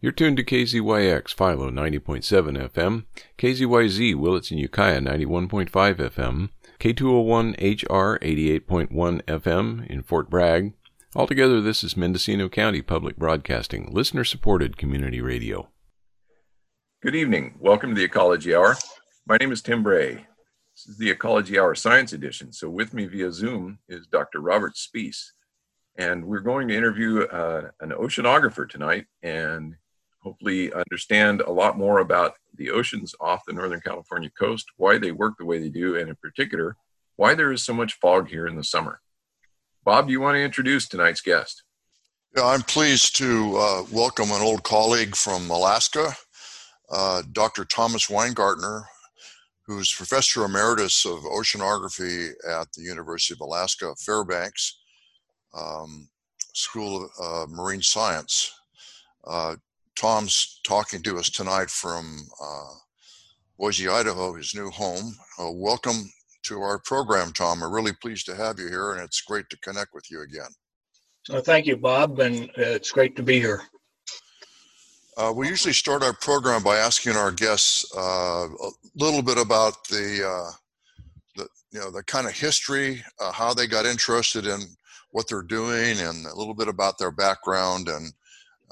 You're tuned to KZYX Philo 90.7 FM, KZYZ Willits and Ukiah 91.5 FM, K201HR 88.1 FM in Fort Bragg. Altogether, this is Mendocino County Public Broadcasting, listener supported community radio. Good evening. Welcome to the Ecology Hour. My name is Tim Bray. This is the Ecology Hour Science Edition. So, with me via Zoom is Dr. Robert Spees. And we're going to interview uh, an oceanographer tonight and hopefully understand a lot more about the oceans off the Northern California coast, why they work the way they do, and in particular, why there is so much fog here in the summer. Bob, do you want to introduce tonight's guest? Yeah, I'm pleased to uh, welcome an old colleague from Alaska, uh, Dr. Thomas Weingartner, who's professor emeritus of oceanography at the University of Alaska Fairbanks um, School of uh, Marine Science. Uh, Tom's talking to us tonight from uh, Boise, Idaho, his new home. Uh, welcome to our program, Tom. We're really pleased to have you here, and it's great to connect with you again. Uh, thank you, Bob, and uh, it's great to be here. Uh, we usually start our program by asking our guests uh, a little bit about the, the, you know, the kind of history, how they got interested in what they're doing, and a little bit about their background and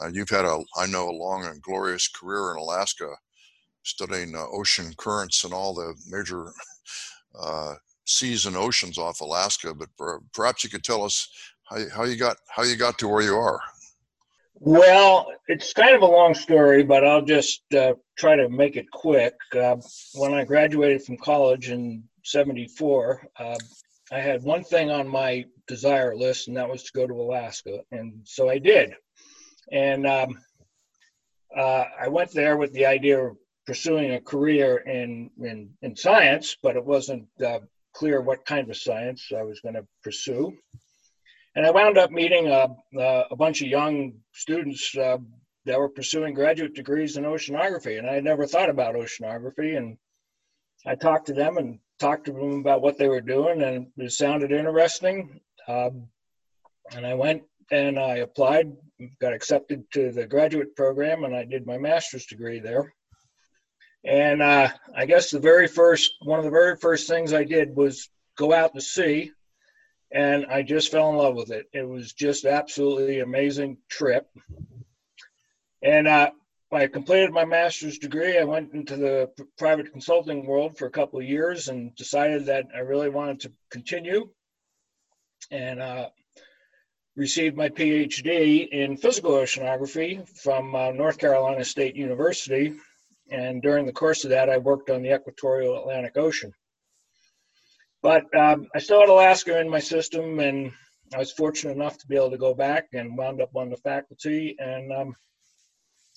uh, you've had a, I know, a long and glorious career in Alaska, studying uh, ocean currents and all the major uh, seas and oceans off Alaska. But perhaps you could tell us how, how you got how you got to where you are. Well, it's kind of a long story, but I'll just uh, try to make it quick. Uh, when I graduated from college in '74, uh, I had one thing on my desire list, and that was to go to Alaska, and so I did. And um, uh, I went there with the idea of pursuing a career in, in, in science, but it wasn't uh, clear what kind of science I was going to pursue. And I wound up meeting a, a bunch of young students uh, that were pursuing graduate degrees in oceanography. And I had never thought about oceanography. And I talked to them and talked to them about what they were doing, and it sounded interesting. Um, and I went and I applied, got accepted to the graduate program, and I did my master's degree there. And uh, I guess the very first, one of the very first things I did was go out to sea, and I just fell in love with it. It was just absolutely amazing trip. And uh, I completed my master's degree. I went into the private consulting world for a couple of years and decided that I really wanted to continue. And uh, received my PhD in physical oceanography from uh, North Carolina State University. And during the course of that, I worked on the equatorial Atlantic Ocean. But um, I still had Alaska in my system, and I was fortunate enough to be able to go back and wound up on the faculty and um,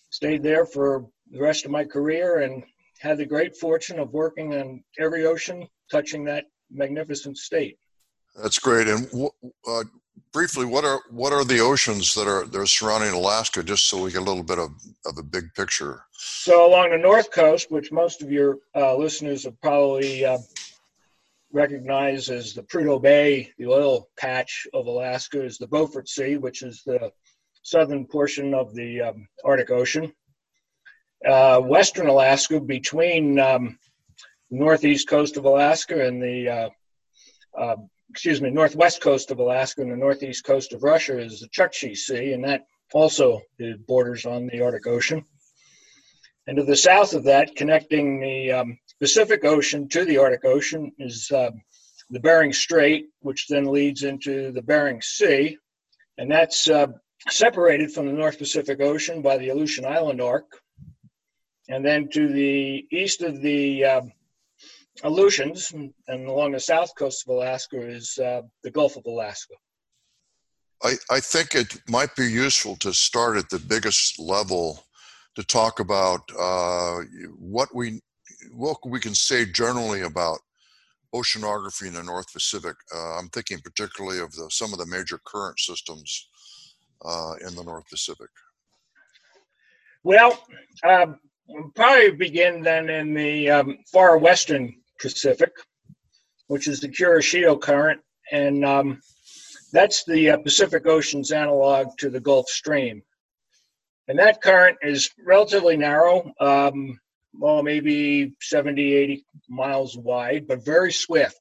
stayed there for the rest of my career and had the great fortune of working on every ocean touching that magnificent state. That's great. And uh, briefly, what are what are the oceans that are that are surrounding Alaska, just so we get a little bit of, of a big picture? So along the north coast, which most of your uh, listeners have probably uh, recognized as the Prudhoe Bay, the oil patch of Alaska, is the Beaufort Sea, which is the southern portion of the um, Arctic Ocean. Uh, western Alaska, between um, northeast coast of Alaska and the uh, uh, excuse me, northwest coast of Alaska and the northeast coast of Russia is the Chukchi Sea, and that also borders on the Arctic Ocean. And to the south of that, connecting the um, Pacific Ocean to the Arctic Ocean, is uh, the Bering Strait, which then leads into the Bering Sea. And that's uh, separated from the North Pacific Ocean by the Aleutian Island Arc. And then to the east of the uh, Aleutians, and along the south coast of Alaska is uh, the Gulf of Alaska. I, I think it might be useful to start at the biggest level to talk about uh, what we what we can say generally about oceanography in the North Pacific. Uh, I'm thinking particularly of the, some of the major current systems uh, in the North Pacific. Well, um, we'll probably begin then in the um, far western Pacific, which is the Kuroshio Current, and um, that's the uh, Pacific Ocean's analog to the Gulf Stream. And that current is relatively narrow, um, well, maybe 70, 80 miles wide, but very swift,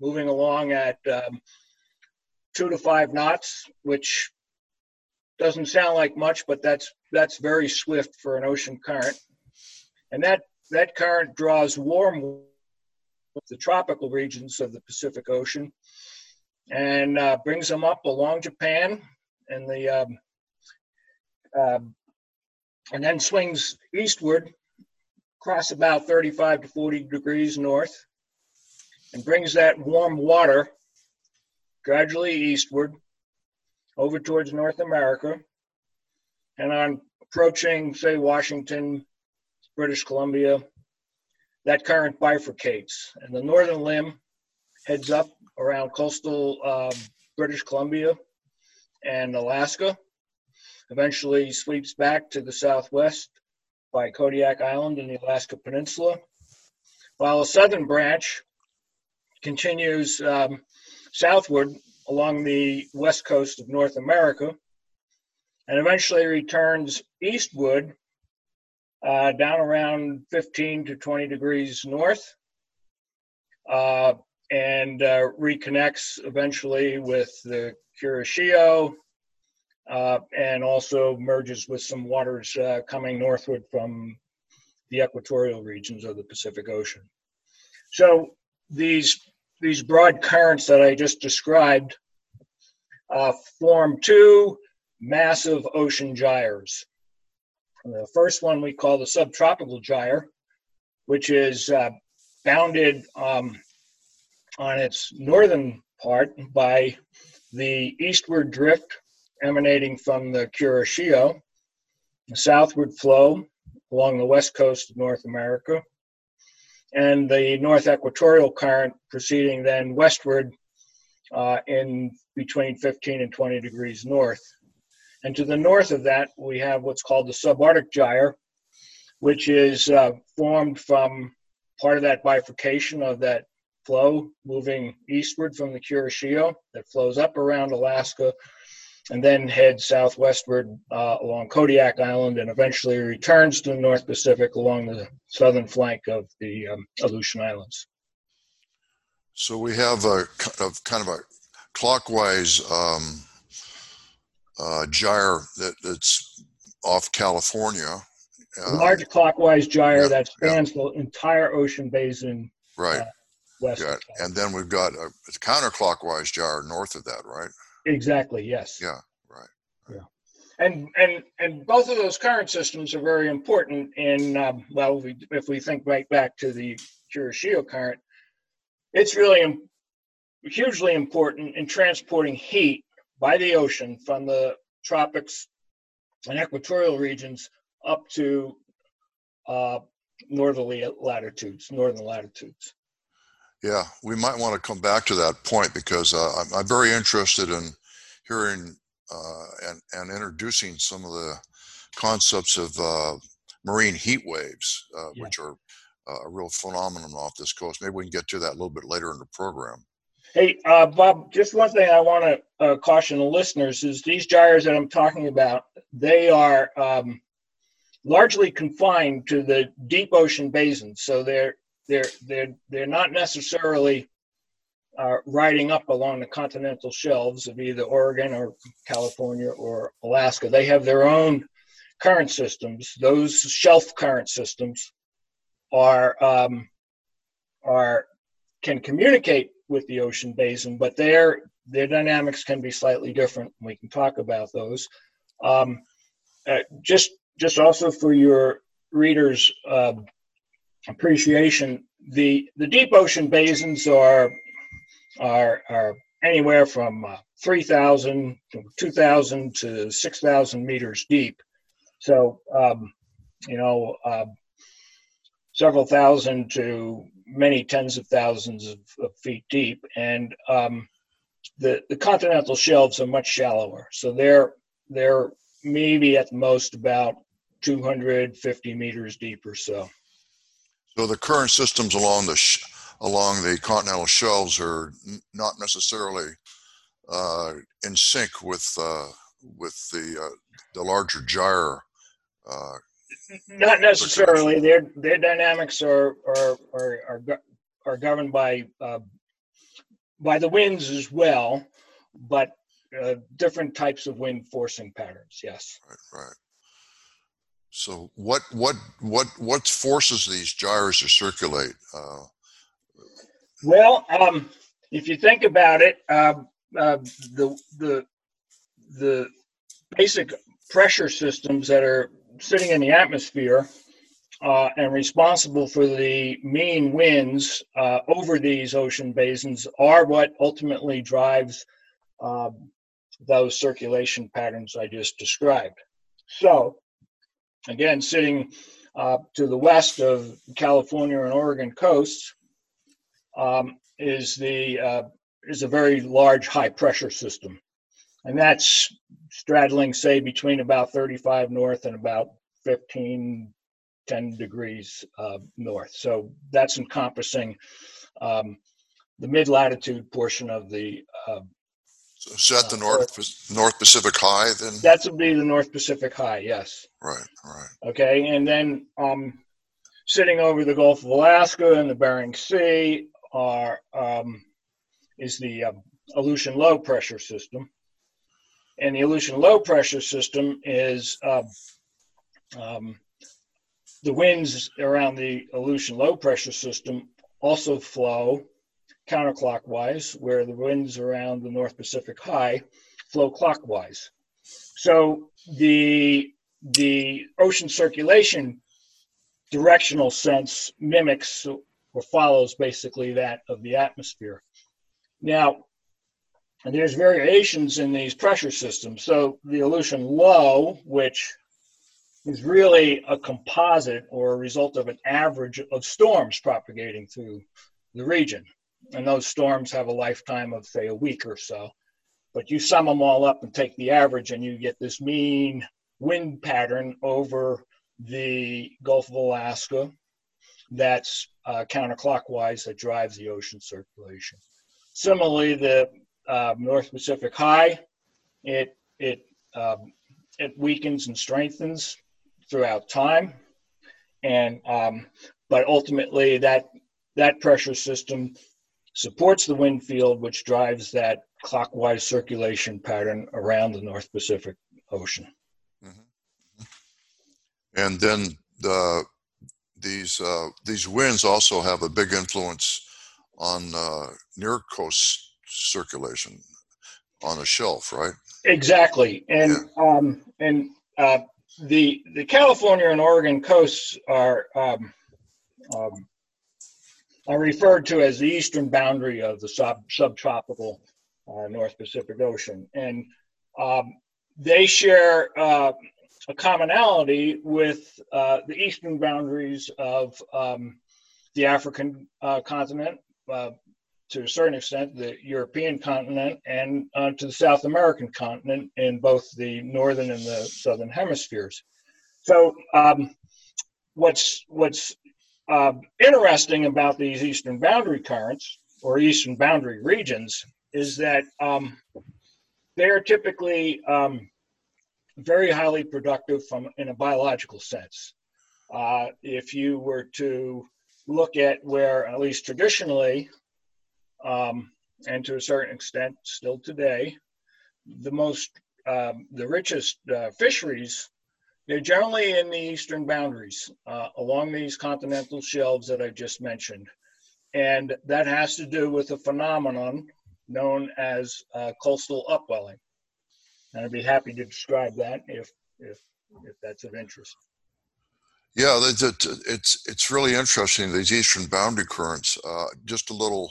moving along at um, two to five knots, which doesn't sound like much, but that's that's very swift for an ocean current. And that that current draws warm the tropical regions of the Pacific Ocean and uh, brings them up along Japan and the um, uh, and then swings eastward across about 35 to 40 degrees north and brings that warm water gradually eastward over towards North America. And on approaching, say, Washington, British Columbia, that current bifurcates. And the northern limb heads up around coastal uh, British Columbia and Alaska, eventually sweeps back to the southwest by Kodiak Island in the Alaska Peninsula, while a southern branch continues um, southward along the west coast of North America and eventually returns eastward uh, down around 15 to 20 degrees north uh, and uh, reconnects eventually with the Kuroshio uh, and also merges with some waters uh, coming northward from the equatorial regions of the Pacific Ocean. So these these broad currents that I just described uh, form two massive ocean gyres. The first one we call the subtropical gyre, which is uh, bounded um, on its northern part by the eastward drift emanating from the Kuroshio, the southward flow along the west coast of North America, and the north equatorial current proceeding then westward uh, in between 15 and 20 degrees north. And to the north of that, we have what's called the subarctic gyre, which is uh, formed from part of that bifurcation of that flow moving eastward from the Kuroshio that flows up around Alaska and then heads southwestward uh, along Kodiak Island and eventually returns to the North Pacific along the southern flank of the um, Aleutian Islands. So we have a kind of a clockwise um, uh, gyre that, that's off California. Uh, large clockwise gyre yeah, that spans yeah. the entire ocean basin. Right. Uh, west. Yeah. And then we've got a, a counterclockwise gyre north of that, right? Exactly. Yes. Yeah. Right. Yeah. And and and both of those current systems are very important in um, well, if we, if we think right back to the Kuroshio current, it's really hugely important in transporting heat by the ocean from the tropics and equatorial regions up to uh, northerly latitudes, northern latitudes. Yeah, we might want to come back to that point because uh, I'm, I'm, very interested in hearing uh, and, and introducing some of the concepts of uh, marine heat waves, uh, yeah. which are uh, a real phenomenon off this coast. Maybe we can get to that a little bit later in the program. Hey, uh, Bob, just one thing I want to uh, caution the listeners is these gyres that I'm talking about, they are um, largely confined to the deep ocean basins. So they're they're they're they're not necessarily uh, riding up along the continental shelves of either Oregon or California or Alaska. They have their own current systems. Those shelf current systems are um, are can communicate with the ocean basin, but their their dynamics can be slightly different. We can talk about those. Um, uh, just just also for your readers' uh, appreciation, the the deep ocean basins are are are anywhere from uh, 3,000 to 2,000 to 6,000 meters deep. So, um, you know, uh, several thousand to many tens of thousands of, of feet deep, and um, the the continental shelves are much shallower. So they're they're maybe at most about 250 meters deep or so. So the current systems along the sh- along the continental shelves are n- not necessarily uh, in sync with uh, with the uh, the larger gyre. Not necessarily. Their their dynamics are are are are, are governed by uh, by the winds as well, but uh, different types of wind forcing patterns. Yes. Right. Right. So what what what what forces these gyres to circulate? Uh, well, um, if you think about it, uh, uh, the the the basic pressure systems that are sitting in the atmosphere uh, and responsible for the mean winds uh, over these ocean basins are what ultimately drives um, those circulation patterns I just described. So, again, sitting uh, to the west of California and Oregon coasts um, is the uh, is a very large high pressure system, and that's straddling, say, between about 35 north and about 15, 10 degrees uh, north. So that's encompassing um, the mid latitude portion of the. Uh, so is that the North North Pacific High then? That would be the North Pacific High, yes. Right, right. Okay, and then um, sitting over the Gulf of Alaska and the Bering Sea are um, is the uh, Aleutian low pressure system, and the Aleutian low pressure system is uh, um, the winds around the Aleutian low pressure system also flow counterclockwise, where the winds around the North Pacific High flow clockwise. So the the ocean circulation directional sense mimics or follows basically that of the atmosphere. Now, there's variations in these pressure systems. So the Aleutian low, which is really a composite or a result of an average of storms propagating through the region. And those storms have a lifetime of, say, a week or so. But you sum them all up and take the average, and you get this mean wind pattern over the Gulf of Alaska that's uh, counterclockwise that drives the ocean circulation. Similarly, the uh, North Pacific High, it it um, it weakens and strengthens throughout time, and um, but ultimately that that pressure system supports the wind field, which drives that clockwise circulation pattern around the North Pacific Ocean. Mm-hmm. And then the these uh, these winds also have a big influence on uh, near coast circulation on a shelf, right? Exactly, and yeah. um, and uh, the the California and Oregon coasts are um, um, are referred to as the eastern boundary of the sub subtropical uh, North Pacific Ocean, and um, they share uh, a commonality with uh, the eastern boundaries of um, the African uh, continent, uh, to a certain extent, the European continent, and uh, to the South American continent in both the northern and the southern hemispheres. So, um, what's what's uh, interesting about these eastern boundary currents or eastern boundary regions is that um, they are typically um, very highly productive from in a biological sense. Uh, if you were to look at where, at least traditionally, um, and to a certain extent still today, the most, um, the richest uh, fisheries, they're generally in the eastern boundaries uh, along these continental shelves that I just mentioned. And that has to do with a phenomenon known as uh, coastal upwelling and I'd be happy to describe that if if if that's of interest. Yeah, it's it's really interesting these eastern boundary currents. Uh, just a little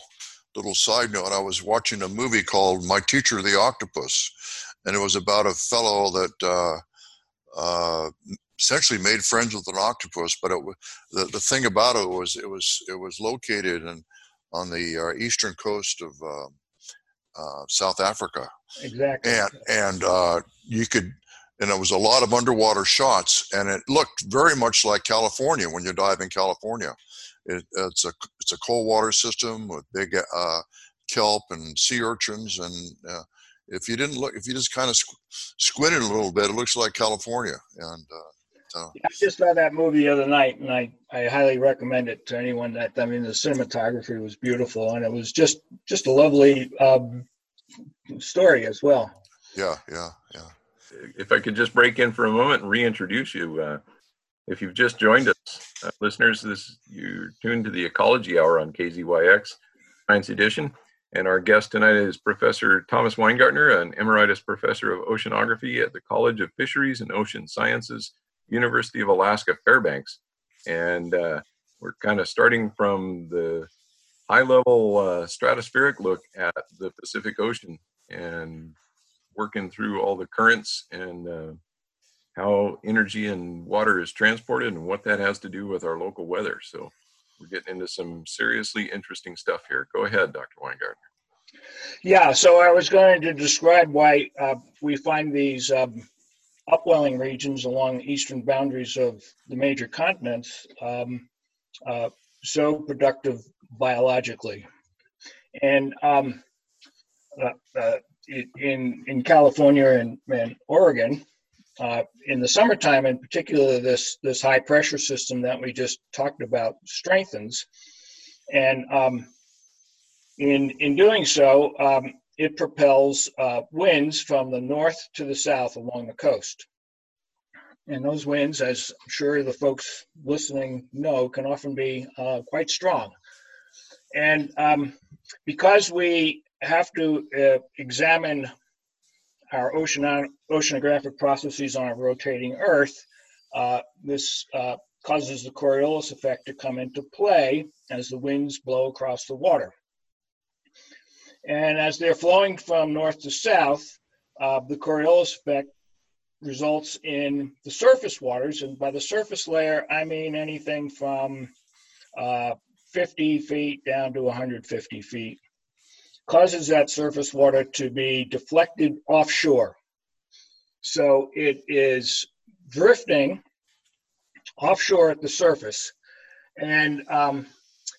little side note: I was watching a movie called My Teacher the Octopus, and it was about a fellow that uh, uh, essentially made friends with an octopus. But it, the the thing about it was it was it was located in, on the uh, eastern coast of uh, uh, South Africa. Exactly. And and uh, you could, and it was a lot of underwater shots, and it looked very much like California when you dive in California. It, it's a it's a cold water system with big uh, kelp and sea urchins, and uh, if you didn't look, if you just kind of squ- squinted a little bit, it looks like California. And uh, so, I just saw that movie the other night, and I, I highly recommend it to anyone that I mean the cinematography was beautiful, and it was just just a lovely um, story as well. yeah, yeah, yeah. if I could just break in for a moment and reintroduce you. Uh, if you've just joined us, uh, listeners, this you're tuned to the Ecology Hour on KZYX Science Edition, and our guest tonight is Professor Thomas Weingartner, an emeritus professor of oceanography at the College of Fisheries and Ocean Sciences, University of Alaska Fairbanks, and uh, we're kind of starting from the high-level uh, stratospheric look at the Pacific Ocean and working through all the currents and uh, how energy and water is transported and what that has to do with our local weather. So we're getting into some seriously interesting stuff here. Go ahead, Dr. Weingartner. Yeah, so I was going to describe why uh, we find these um, upwelling regions along the eastern boundaries of the major continents um, uh, so productive biologically. And um, uh, uh, in in California and, and Oregon, uh, in the summertime, in particular, this this high pressure system that we just talked about strengthens, and um, in in doing so, um, it propels uh, winds from the north to the south along the coast. And those winds, as I'm sure the folks listening know, can often be uh, quite strong. And um, because we have to uh, examine our ocean oceanographic processes on a rotating Earth, uh, this uh, causes the Coriolis effect to come into play as the winds blow across the water. And as they're flowing from north to south, uh, the Coriolis effect results in the surface waters. And by the surface layer, I mean anything from uh, 50 feet down to 150 feet causes that surface water to be deflected offshore. So it is drifting offshore at the surface. And um,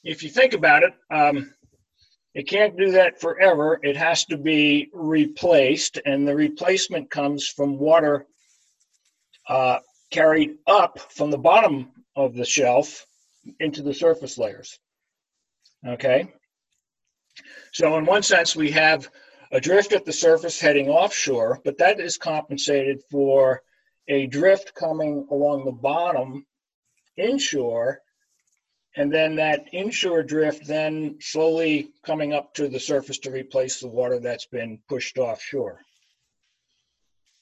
if you think about it, um, it can't do that forever. It has to be replaced, and the replacement comes from water uh, carried up from the bottom of the shelf into the surface layers. Okay? So, in one sense, we have a drift at the surface heading offshore, but that is compensated for a drift coming along the bottom inshore, and then that inshore drift then slowly coming up to the surface to replace the water that's been pushed offshore.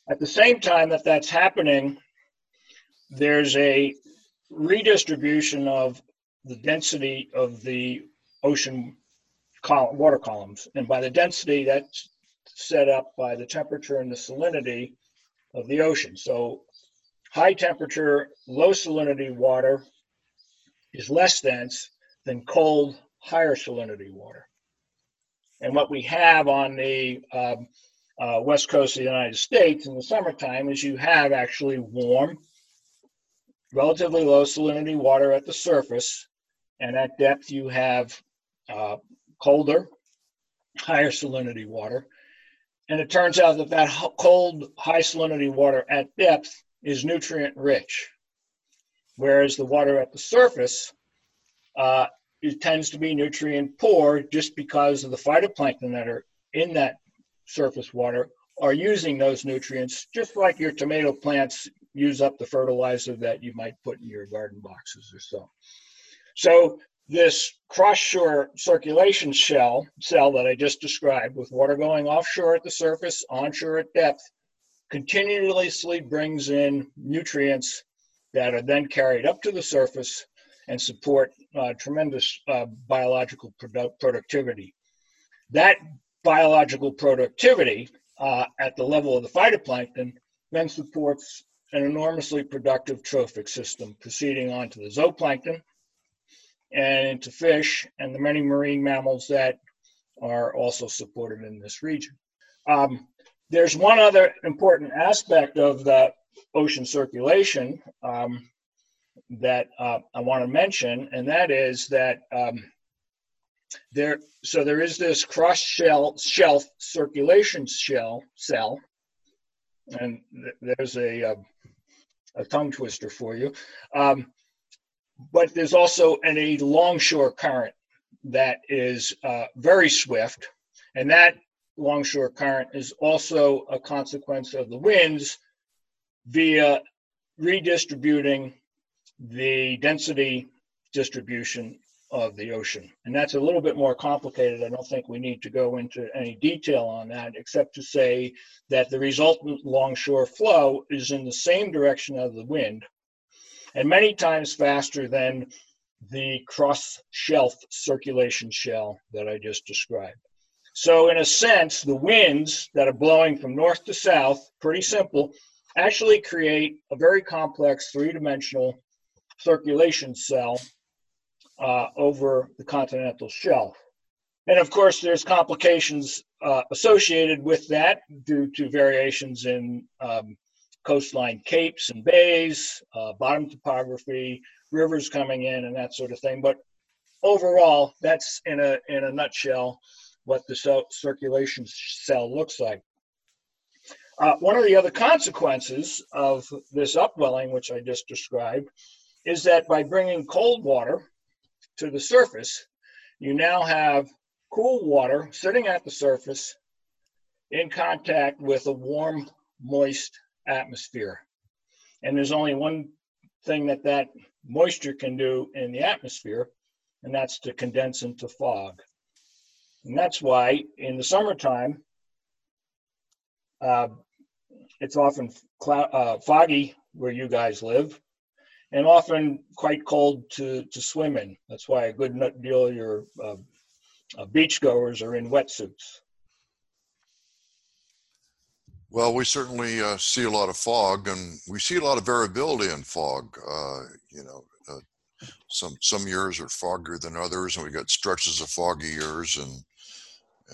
At the same time that that's happening, there's a redistribution of the density of the ocean water columns. And by the density, that's set up by the temperature and the salinity of the ocean. So high temperature, low salinity water is less dense than cold, higher salinity water. And what we have on the um, uh, west coast of the United States in the summertime is you have actually warm, relatively low salinity water at the surface. And at depth, you have uh, colder, higher salinity water. And it turns out that that cold, high salinity water at depth is nutrient rich, whereas the water at the surface uh, it tends to be nutrient poor just because of the phytoplankton that are in that surface water are using those nutrients, just like your tomato plants use up the fertilizer that you might put in your garden boxes or so. So this cross-shore circulation shell cell that I just described with water going offshore at the surface, onshore at depth, continuously brings in nutrients that are then carried up to the surface and support uh, tremendous uh, biological produ- productivity. That biological productivity uh, at the level of the phytoplankton then supports an enormously productive trophic system proceeding on to the zooplankton, and into fish and the many marine mammals that are also supported in this region. Um, there's one other important aspect of the ocean circulation um, that uh, I want to mention, and that is that um, there, so there is this cross shell shelf circulation shell cell, and th- there's a, a, a tongue twister for you. Um, but there's also an, a longshore current that is uh, very swift, and that longshore current is also a consequence of the winds via redistributing the density distribution of the ocean. And that's a little bit more complicated. I don't think we need to go into any detail on that, except to say that the resultant longshore flow is in the same direction of the wind and many times faster than the cross shelf circulation shell that I just described. So, in a sense, the winds that are blowing from north to south, pretty simple, actually create a very complex three dimensional circulation cell uh, over the continental shelf. And of course, there's complications uh, associated with that due to variations in um, coastline capes and bays, uh, bottom topography, rivers coming in, and that sort of thing. But overall, that's in a in a nutshell what the cell, circulation cell looks like. Uh, one of the other consequences of this upwelling, which I just described, is that by bringing cold water to the surface, you now have cool water sitting at the surface in contact with a warm, moist atmosphere. And there's only one thing that that moisture can do in the atmosphere, and that's to condense into fog. And that's why in the summertime, uh, it's often cloud, uh, foggy where you guys live, and often quite cold to, to swim in. That's why a good deal of your uh, uh, beachgoers are in wetsuits. Well, we certainly uh, see a lot of fog, and we see a lot of variability in fog. Uh, you know, uh, some some years are foggier than others, and we got stretches of foggy years, and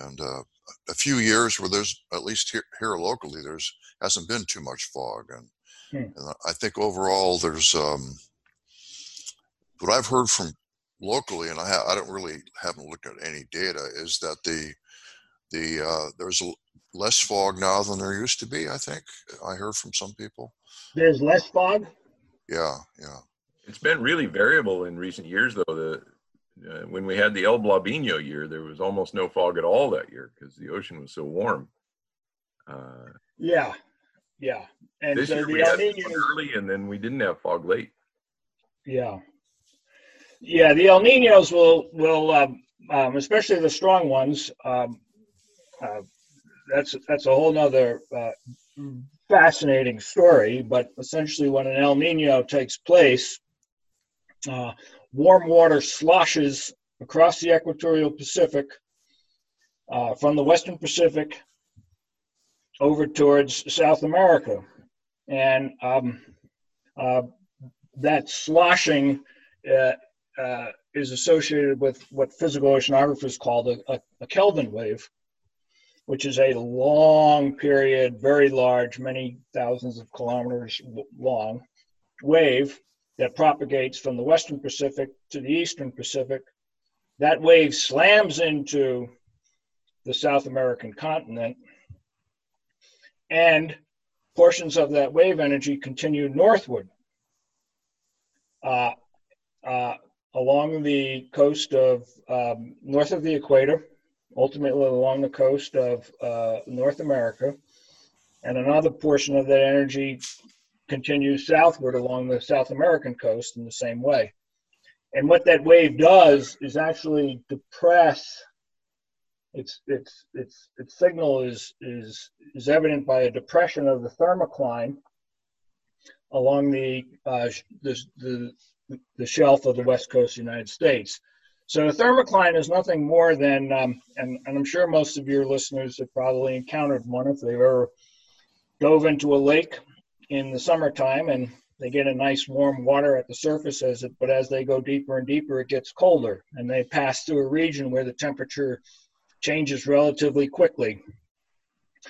and uh, a few years where there's at least here, here locally there's hasn't been too much fog, and, hmm. and I think overall there's um, what I've heard from locally, and I ha- I don't really haven't looked at any data, is that the the uh, there's less fog now than there used to be. I think I heard from some people. There's less fog. Yeah, yeah. It's been really variable in recent years, though. The uh, when we had the El Blabino year, there was almost no fog at all that year because the ocean was so warm. Uh, yeah, yeah. And this so year we had fog early, and then we didn't have fog late. Yeah, yeah. The El Ninos will will um, um, especially the strong ones. Um, uh, that's that's a whole nother uh, fascinating story. But essentially, when an El Nino takes place, uh, warm water sloshes across the equatorial Pacific uh, from the Western Pacific over towards South America, and um, uh, that sloshing. Uh, uh, is associated with what physical oceanographers call a, a, a Kelvin wave, which is a long period, very large, many thousands of kilometers long wave that propagates from the Western Pacific to the Eastern Pacific. That wave slams into the South American continent, and portions of that wave energy continue northward uh, uh, along the coast of um, north of the equator ultimately along the coast of uh, North America. And another portion of that energy continues southward along the South American coast in the same way. And what that wave does is actually depress its its its its signal is is is evident by a depression of the thermocline along the uh, the, the the shelf of the west coast of the United States. So a thermocline is nothing more than, um, and, and, I'm sure most of your listeners have probably encountered one if they've ever dove into a lake in the summertime and they get a nice warm water at the surface as it, but as they go deeper and deeper, it gets colder and they pass through a region where the temperature changes relatively quickly.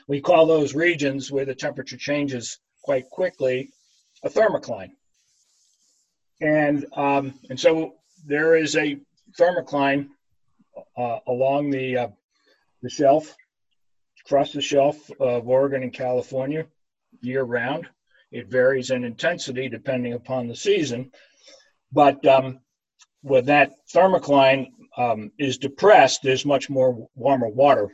We call those regions where the temperature changes quite quickly a thermocline. And, um, and so there is a thermocline uh, along the uh, the shelf, across the shelf of Oregon and California, year round. It varies in intensity depending upon the season, but um, when that thermocline um, is depressed, there's much more warmer water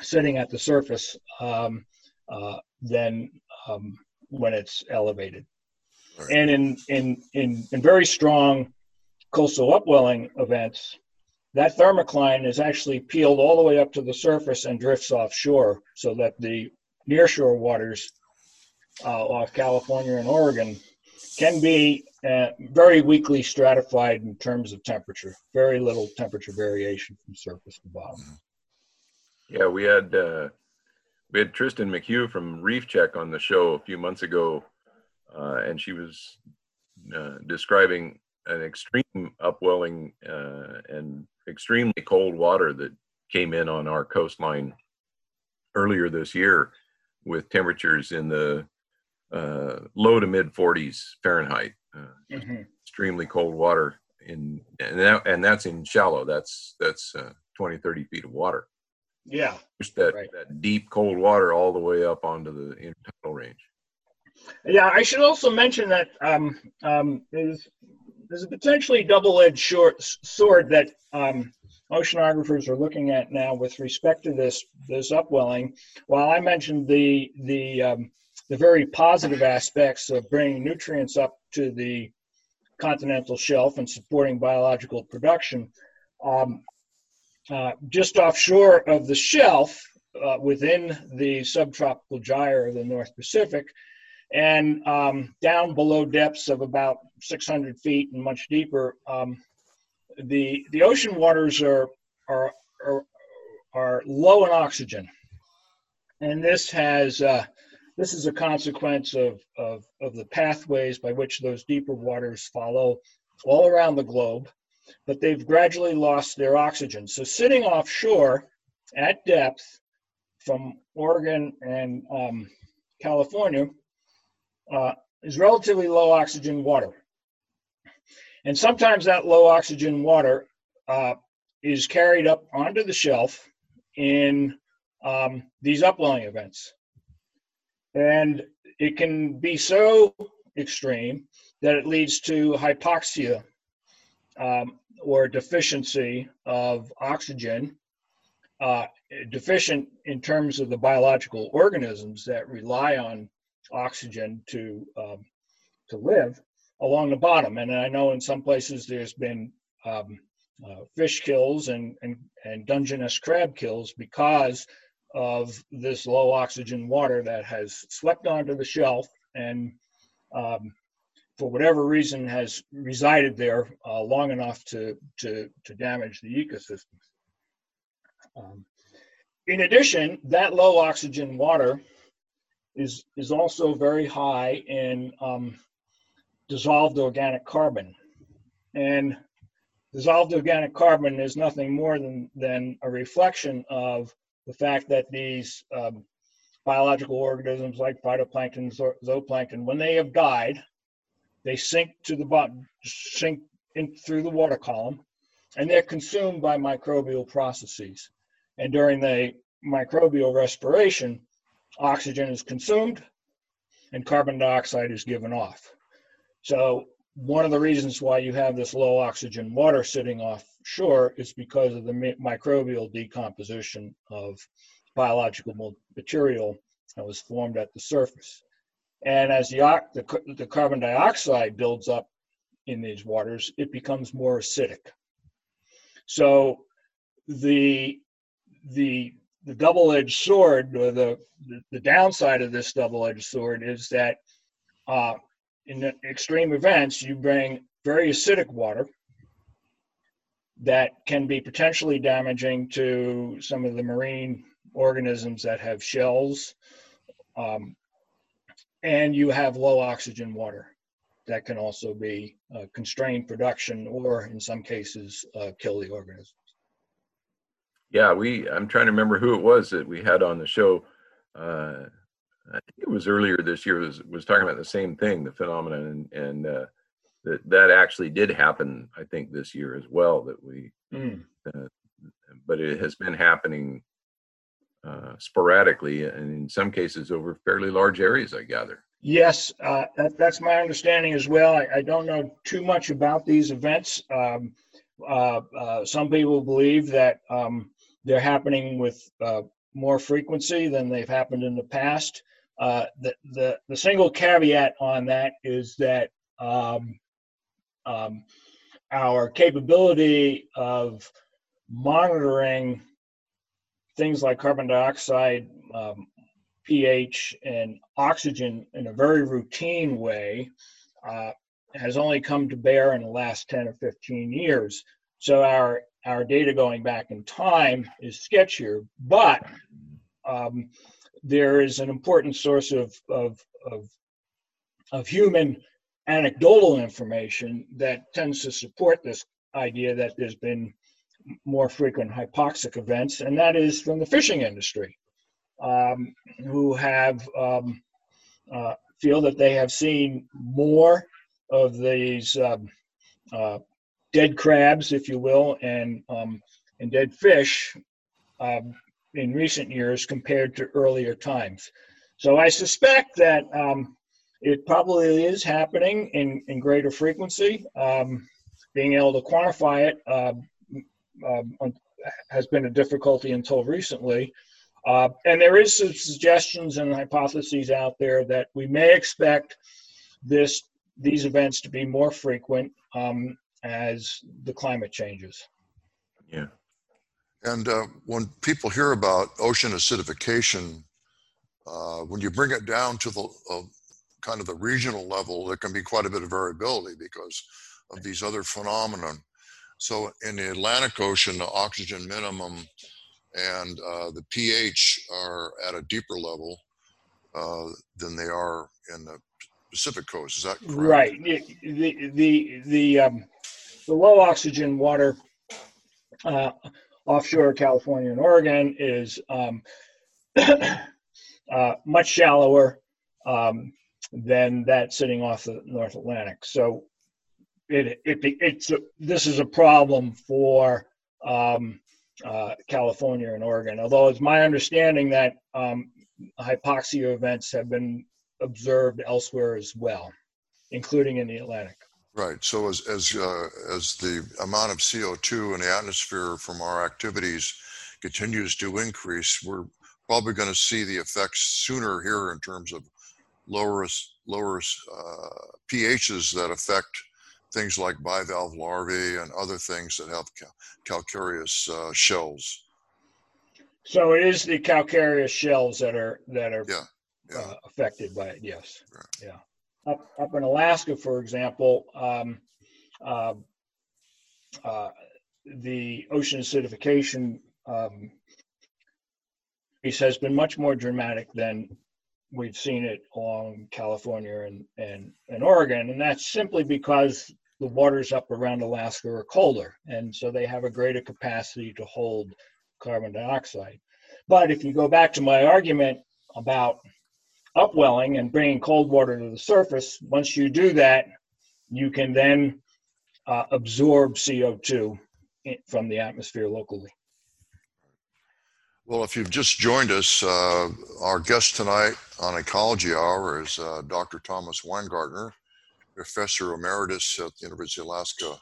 sitting at the surface um, uh, than um, when it's elevated. Right. And in, in, in, in very strong coastal upwelling events, that thermocline is actually peeled all the way up to the surface and drifts offshore so that the nearshore waters uh, off California and Oregon can be uh, very weakly stratified in terms of temperature. Very little temperature variation from surface to bottom. Yeah, we had uh, we had Tristin McHugh from Reef Check on the show a few months ago, uh, and she was uh, describing an extreme upwelling uh, and extremely cold water that came in on our coastline earlier this year with temperatures in the uh, low to mid 40s Fahrenheit. Uh, mm-hmm. Extremely cold water in and that, and that's in shallow. That's that's uh, 20 30 feet of water. Yeah, Just that right. that deep cold water all the way up onto the intertidal range. Yeah, I should also mention that um, um, there's, there's a potentially double-edged short sword that um, oceanographers are looking at now with respect to this this upwelling. While I mentioned the the um, the very positive aspects of bringing nutrients up to the continental shelf and supporting biological production. Um, uh, just offshore of the shelf, uh, within the subtropical gyre of the North Pacific, and um, down below depths of about 600 feet and much deeper, um, the the ocean waters are, are are are low in oxygen, and this has uh, this is a consequence of, of, of the pathways by which those deeper waters follow all around the globe, but they've gradually lost their oxygen. So sitting offshore at depth from Oregon and um, California uh, is relatively low oxygen water. And sometimes that low oxygen water uh, is carried up onto the shelf in um, these upwelling events. And it can be so extreme that it leads to hypoxia um, or deficiency of oxygen, uh, deficient in terms of the biological organisms that rely on oxygen to um, to live along the bottom. And I know in some places there's been um, uh, fish kills and, and, and Dungeness crab kills because of this low oxygen water that has swept onto the shelf and um, for whatever reason has resided there uh, long enough to, to, to damage the ecosystems. Um, in addition, that low oxygen water is, is also very high in um, dissolved organic carbon. And dissolved organic carbon is nothing more than, than a reflection of the fact that these um, biological organisms like phytoplankton, zooplankton, when they have died, they sink to the bottom, sink in through the water column, and they're consumed by microbial processes. And during the microbial respiration, oxygen is consumed and carbon dioxide is given off. So one of the reasons why you have this low oxygen water sitting offshore is because of the microbial decomposition of biological material that was formed at the surface. And as the, the, the carbon dioxide builds up in these waters, it becomes more acidic. So the the the double-edged sword, or the, the, downside of this double-edged sword, is that uh, in extreme events, you bring very acidic water that can be potentially damaging to some of the marine organisms that have shells. Um, and you have low oxygen water that can also be uh, constrain production or in some cases uh, kill the organisms. Yeah, we, I'm trying to remember who it was that we had on the show. Uh, I think it was earlier this year was was talking about the same thing, the phenomenon, and, and uh, that that actually did happen. I think this year as well. That we Mm. but it has been happening uh, sporadically and in some cases over fairly large areas, I gather. Yes, uh, that, that's my understanding as well. I, I don't know too much about these events. Um, uh, uh, some people believe that um, they're happening with uh, more frequency than they've happened in the past. Uh, the, the, the single caveat on that is that um, um, our capability of monitoring things like carbon dioxide, um, pH, and oxygen in a very routine way uh, has only come to bear in the last 10 or 15 years. So our our data going back in time is sketchier, but um, there is an important source of, of, of, of human anecdotal information that tends to support this idea that there's been more frequent hypoxic events, and that is from the fishing industry, um, who have um, uh, feel that they have seen more of these um, uh, dead crabs, if you will, and um, and dead fish um, in recent years compared to earlier times. So I suspect that um, it probably is happening in, in greater frequency. Um, being able to quantify it um, has been a difficulty until recently. Uh, and there is some suggestions and hypotheses out there that we may expect this these events to be more frequent um, as the climate changes. Yeah. And uh, when people hear about ocean acidification, uh, when you bring it down to the uh, kind of the regional level, there can be quite a bit of variability because of these other phenomena. So in the Atlantic Ocean, the oxygen minimum and uh, the pH are at a deeper level uh, than they are in the Pacific coast. Is that correct? Right. The the the um, the low oxygen water uh, offshore California and Oregon is um, uh, much shallower um, than that sitting off the North Atlantic. So it, it it's a, this is a problem for um, uh, California and Oregon. Although it's my understanding that um, hypoxia events have been observed elsewhere as well, including in the Atlantic. Right. So as as uh, as the amount of CO2 in the atmosphere from our activities continues to increase, we're probably going to see the effects sooner here in terms of lower lower uh, pHs that affect things like bivalve larvae and other things that have cal- calcareous uh, shells. So it is the calcareous shells that are that are yeah, yeah. Uh, affected by it. Yes. Right. Yeah up, up in Alaska, for example, um, uh, uh, the ocean acidification um, has been much more dramatic than we've seen it along California and, and, and Oregon. And that's simply because the waters up around Alaska are colder. And so they have a greater capacity to hold carbon dioxide. But if you go back to my argument about upwelling and bringing cold water to the surface, once you do that, you can then uh, absorb CO2 from the atmosphere locally. Well, if you've just joined us, uh, our guest tonight on Ecology Hour is uh, Dr. Thomas Weingartner, Professor Emeritus at the University of Alaska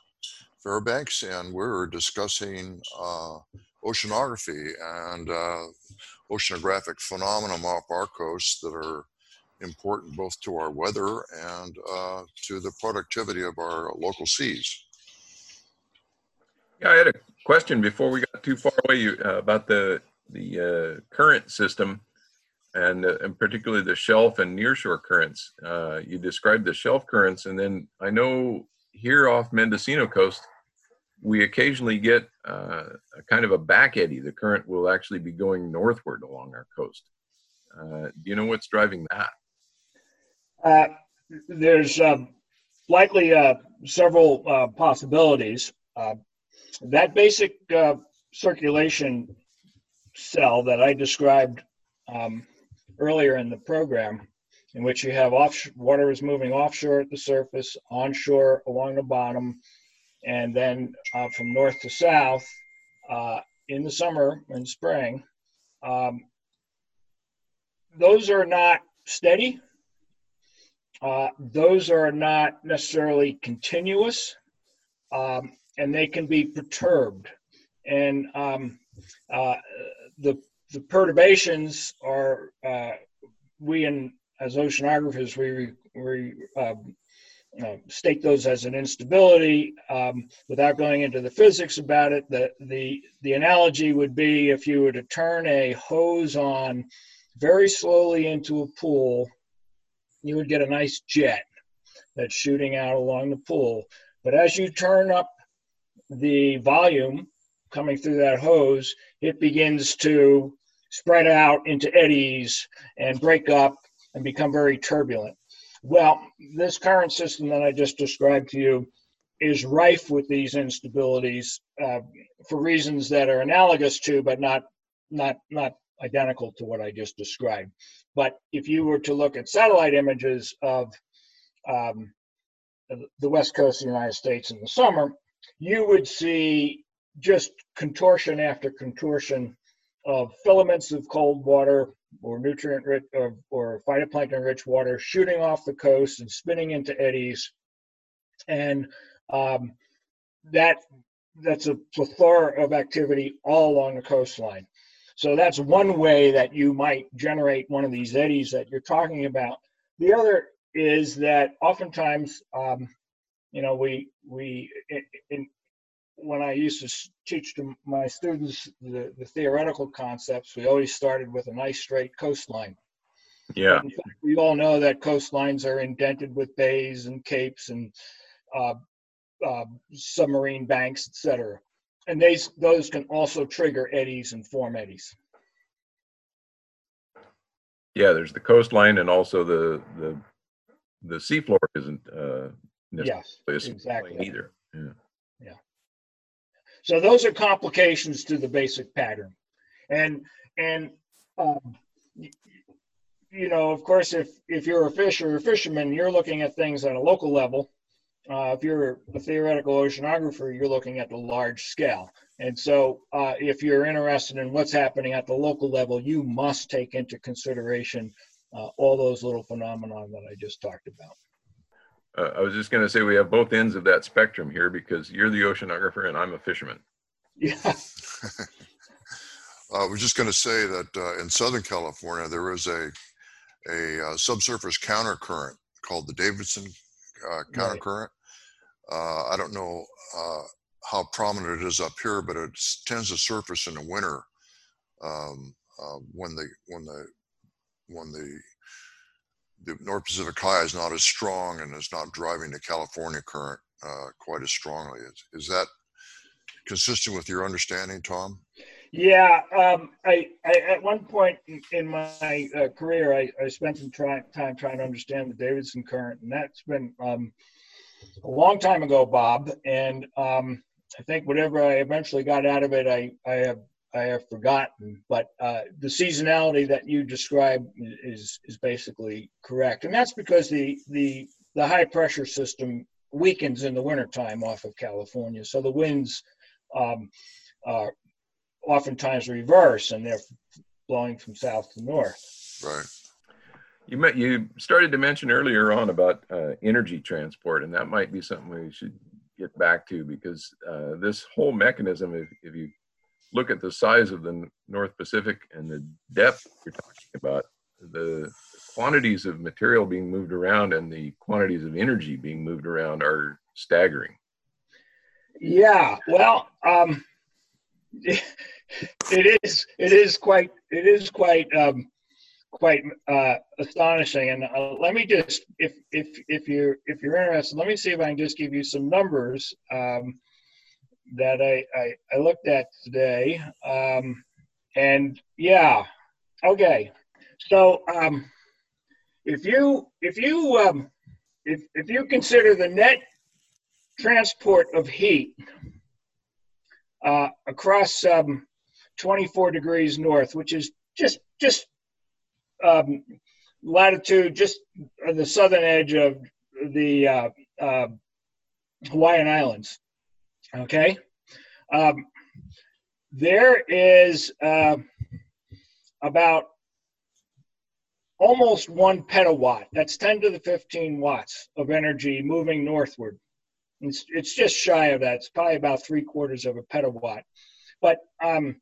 Fairbanks, and we're discussing uh, oceanography and uh, oceanographic phenomena off our coast that are important both to our weather and uh, to the productivity of our local seas. Yeah, I had a question before we got too far away uh, about the the uh, current system, and uh, and particularly the shelf and nearshore currents. Uh, you described the shelf currents, and then I know here off Mendocino coast, we occasionally get uh, a kind of a back eddy. The current will actually be going northward along our coast. Uh, do you know what's driving that? Uh, there's um, likely uh, several uh, possibilities. Uh, that basic circulation cell that I described um, earlier in the program, in which you have offshore, water is moving offshore at the surface, onshore along the bottom, and then uh, from north to south uh, in the summer and spring. Um, those are not steady. Uh, those are not necessarily continuous, um, and they can be perturbed. And um, uh, the the perturbations are uh, we in as oceanographers we we um, uh, state those as an instability um, without going into the physics about it. The, the, the analogy would be if you were to turn a hose on very slowly into a pool, you would get a nice jet that's shooting out along the pool. But as you turn up the volume coming through that hose, it begins to spread out into eddies and break up and become very turbulent. Well, this current system that I just described to you is rife with these instabilities uh, for reasons that are analogous to, but not not not identical to what I just described. But if you were to look at satellite images of um, the west coast of the United States in the summer, you would see just contortion after contortion of filaments of cold water or nutrient rich or, or phytoplankton rich water shooting off the coast and spinning into eddies. And um, that that's a plethora of activity all along the coastline. So that's one way that you might generate one of these eddies that you're talking about. The other is that oftentimes um, you know we we in, in when I used to teach to my students the, the theoretical concepts, we always started with a nice straight coastline. Yeah. Fact, we all know that coastlines are indented with bays and capes and uh, uh, submarine banks, etc. And these those can also trigger eddies and form eddies. Yeah, there's the coastline and also the the the seafloor isn't uh, yes, exactly either. Yeah. Yeah. So those are complications to the basic pattern. And, and, um, you know, of course, if, if you're a fisher or a fisherman, you're looking at things at a local level. Uh, if you're a theoretical oceanographer, you're looking at the large scale. And so, uh, if you're interested in what's happening at the local level, you must take into consideration uh, all those little phenomena that I just talked about. Uh, I was just going to say we have both ends of that spectrum here because you're the oceanographer and I'm a fisherman. Yeah. Uh, I was just going to say that uh, in Southern California there is a a uh, subsurface countercurrent called the Davidson uh, countercurrent. Right. I don't know how prominent it is up here, but it tends to surface in the winter um, when the when the when the the North Pacific High is not as strong and is not driving the California current uh, quite as strongly. Is, is, that consistent with your understanding, Tom? Yeah, um, I, I, at one point in my uh, career, I, I spent some try, time trying to understand the Davidson current, and that's been um, a long time ago, Bob. And um, I think whatever I eventually got out of it, I, I have I have forgotten, but uh, the seasonality that you describe is is basically correct, and that's because the the the high pressure system weakens in the wintertime off of California, so the winds um, are oftentimes reverse, and they're blowing from south to north. Right. You met, you started to mention earlier on about uh, energy transport, and that might be something we should get back to because uh, this whole mechanism, if, if you look at the size of the North Pacific and the depth you're talking about, the quantities of material being moved around and the quantities of energy being moved around are staggering. Yeah, well, um, it is. It is quite. It is quite. Um, quite uh, astonishing. And uh, let me just, if if if you're if you're interested, let me see if I can just give you some numbers. Um, that I, I, I looked at today. Um, and yeah, okay. So um, if you if you um, if if you consider the net transport of heat uh, across um, 24 degrees north, which is just just um, latitude, just the southern edge of the uh, uh, Hawaiian Islands, Okay. Um, there is uh, about almost one petawatt. That's 10 to the 15 watts of energy moving northward. It's, it's just shy of that. It's probably about three quarters of a petawatt. But um,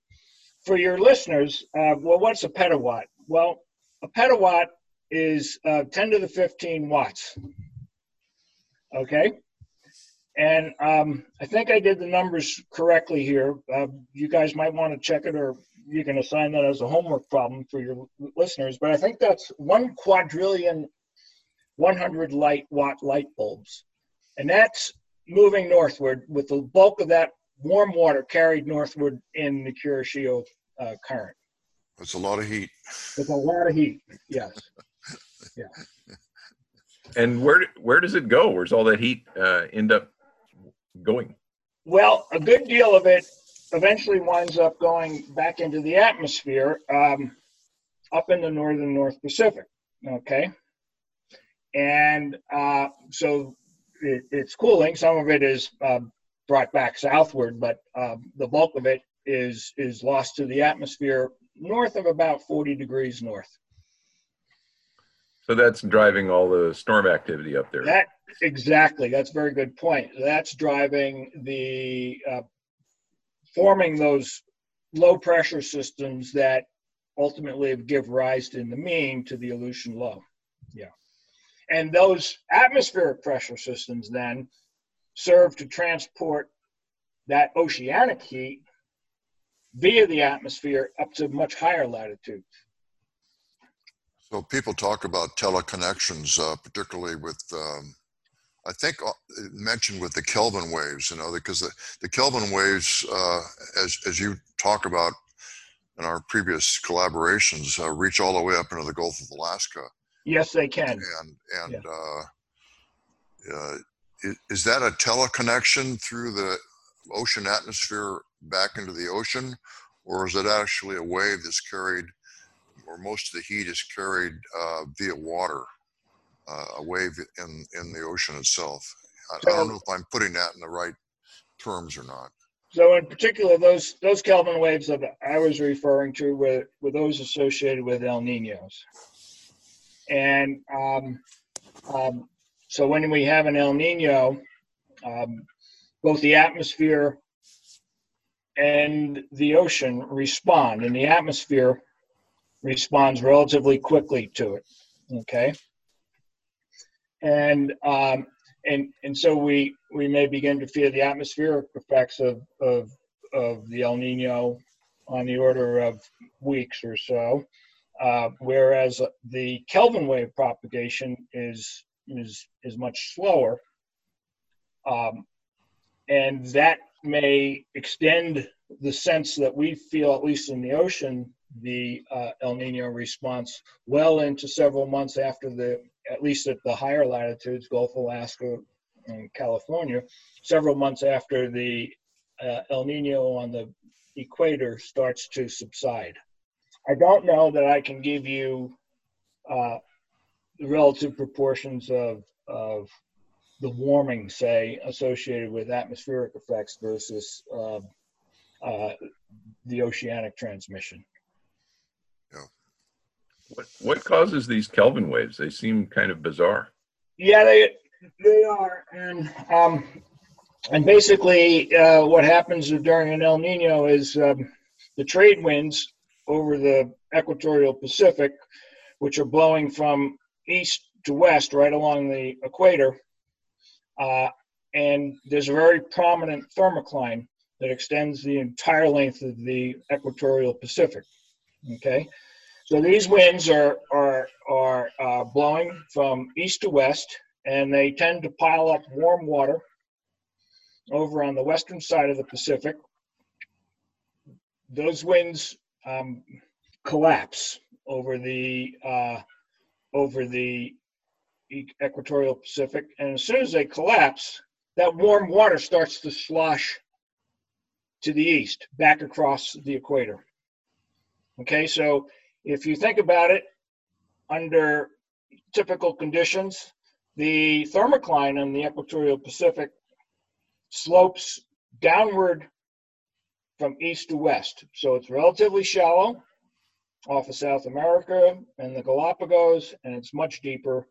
for your listeners, uh, well, what's a petawatt? Well, a petawatt is uh, 10 to the 15 watts. Okay. And um, I think I did the numbers correctly here. Uh, you guys might want to check it, or you can assign that as a homework problem for your listeners. But I think that's one quadrillion 100 light watt light bulbs. And that's moving northward with the bulk of that warm water carried northward in the Kuroshio uh, current. That's a lot of heat. It's a lot of heat, yes. Yeah. And where where does it go? Where's all that heat uh, end up going? Well, a good deal of it eventually winds up going back into the atmosphere um, up in the northern North Pacific. Okay. And uh, so it, it's cooling. Some of it is uh, brought back southward, but um, the bulk of it is is lost to the atmosphere north of about 40 degrees north. So that's driving all the storm activity up there. That exactly. That's a very good point. That's driving the uh, forming those low pressure systems that ultimately give rise in the mean to the Aleutian low. Yeah. And those atmospheric pressure systems then serve to transport that oceanic heat via the atmosphere up to much higher latitudes. So people talk about teleconnections, uh, particularly with, um, I think uh, mentioned with the Kelvin waves, you know, because the, the Kelvin waves, uh, as, as you talk about in our previous collaborations, uh, reach all the way up into the Gulf of Alaska. Yes, they can. And, and yeah. Uh, uh, is, is that a teleconnection through the ocean atmosphere back into the ocean, or is it actually a wave that's carried, or most of the heat is carried uh, via water, uh, a wave in in the ocean itself? I, so, I don't know if I'm putting that in the right terms or not. So, in particular, those those Kelvin waves that I was referring to were, were those associated with El Ninos, and um, um, so when we have an El Nino, um, both the atmosphere and the ocean respond, and the atmosphere responds relatively quickly to it. Okay, and um, and and so we we may begin to feel the atmospheric effects of of of the El Nino on the order of weeks or so, uh, whereas the Kelvin wave propagation is is is much slower, um, and that may extend the sense that we feel, at least in the ocean, the uh, El Nino response well into several months after the, at least at the higher latitudes, Gulf Alaska and California, several months after the uh, El Nino on the equator starts to subside. I don't know that I can give you uh, the relative proportions of, of the warming, say, associated with atmospheric effects versus uh, uh, the oceanic transmission. Yeah. What, what causes these Kelvin waves? They seem kind of bizarre. Yeah, they they are, and um, and basically, uh, what happens during an El Nino is um, the trade winds over the equatorial Pacific, which are blowing from east to west right along the equator. Uh, and there's a very prominent thermocline that extends the entire length of the equatorial Pacific. Okay, so these winds are are are uh, blowing from east to west, and they tend to pile up warm water over on the western side of the Pacific. Those winds um, collapse over the uh, over the equatorial Pacific. And as soon as they collapse, that warm water starts to slosh to the east, back across the equator. Okay, so if you think about it, under typical conditions, the thermocline in the equatorial Pacific slopes downward from east to west. So it's relatively shallow off of South America and the Galapagos, and it's much deeper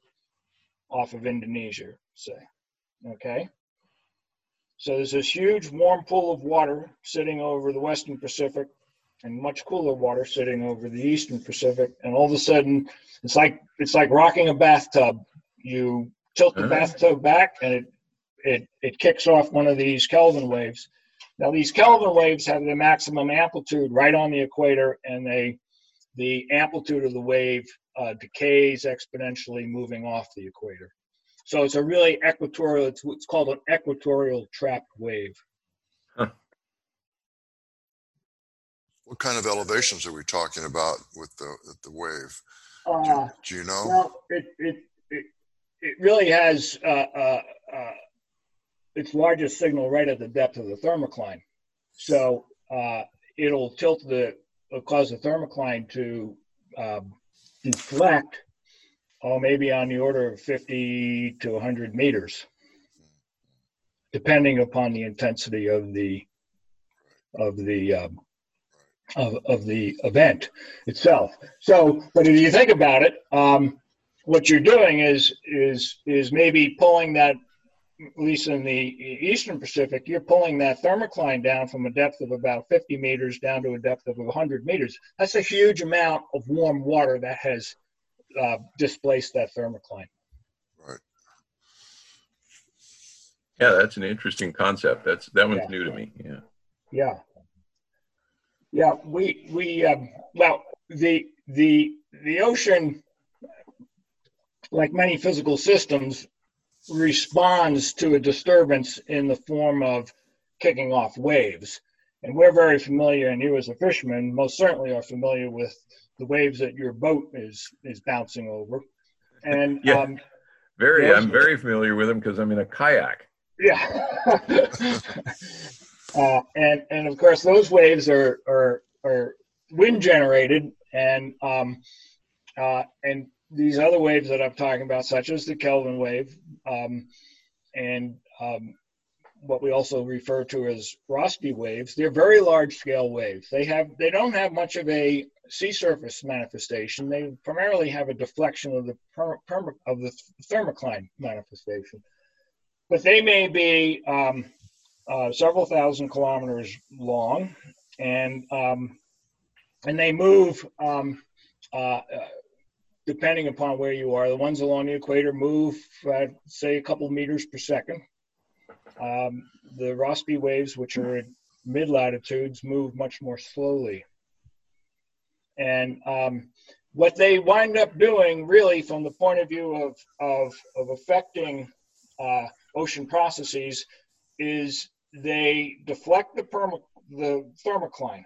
off of Indonesia, say. Okay. So there's this huge warm pool of water sitting over the Western Pacific and much cooler water sitting over the Eastern Pacific. And all of a sudden, it's like it's like rocking a bathtub. You tilt the Uh-huh. bathtub back, and it it it kicks off one of these Kelvin waves. Now these Kelvin waves have the maximum amplitude right on the equator, and they the amplitude of the wave uh, decays exponentially moving off the equator. So it's a really equatorial. It's what's called an equatorial trapped wave. What kind of elevations are we talking about with the with the wave? Uh, Do you know? Well, it it it, it really has uh, uh, uh, its largest signal right at the depth of the thermocline. So uh, it'll tilt the it'll cause the thermocline to um, deflect, oh, maybe on the order of 50 to 100 meters, depending upon the intensity of the of the um, of, of the event itself. So, but if you think about it, um, what you're doing is is is maybe pulling that, at least in the eastern Pacific, you're pulling that thermocline down from a depth of about 50 meters down to a depth of 100 meters. That's a huge amount of warm water that has uh, displaced that thermocline. Right. Yeah, that's an interesting concept. That's that one's Yeah. new to me. Yeah. Yeah. Yeah, we we um, well the the the ocean, like many physical systems, responds to a disturbance in the form of kicking off waves, and we're very familiar. And you, as a fisherman, most certainly are familiar with the waves that your boat is is bouncing over. And Yeah. um, Very. I'm very familiar with them because I'm in a kayak. Yeah. uh, and and of course those waves are are are wind generated and um, uh, and these other waves that I'm talking about, such as the Kelvin wave, um, and um, what we also refer to as Rossby waves, they're very large scale waves. They have they don't have much of a sea surface manifestation. They primarily have a deflection of the of the thermocline manifestation but they may be um, uh, several thousand kilometers long, and um, and they move um, uh, uh, depending upon where you are. The ones along the equator move, say, a couple meters per second. Um, the Rossby waves, which are at mid latitudes, move much more slowly. And um, what they wind up doing, really, from the point of view of of, of affecting uh, ocean processes is they deflect the, perma- the thermocline,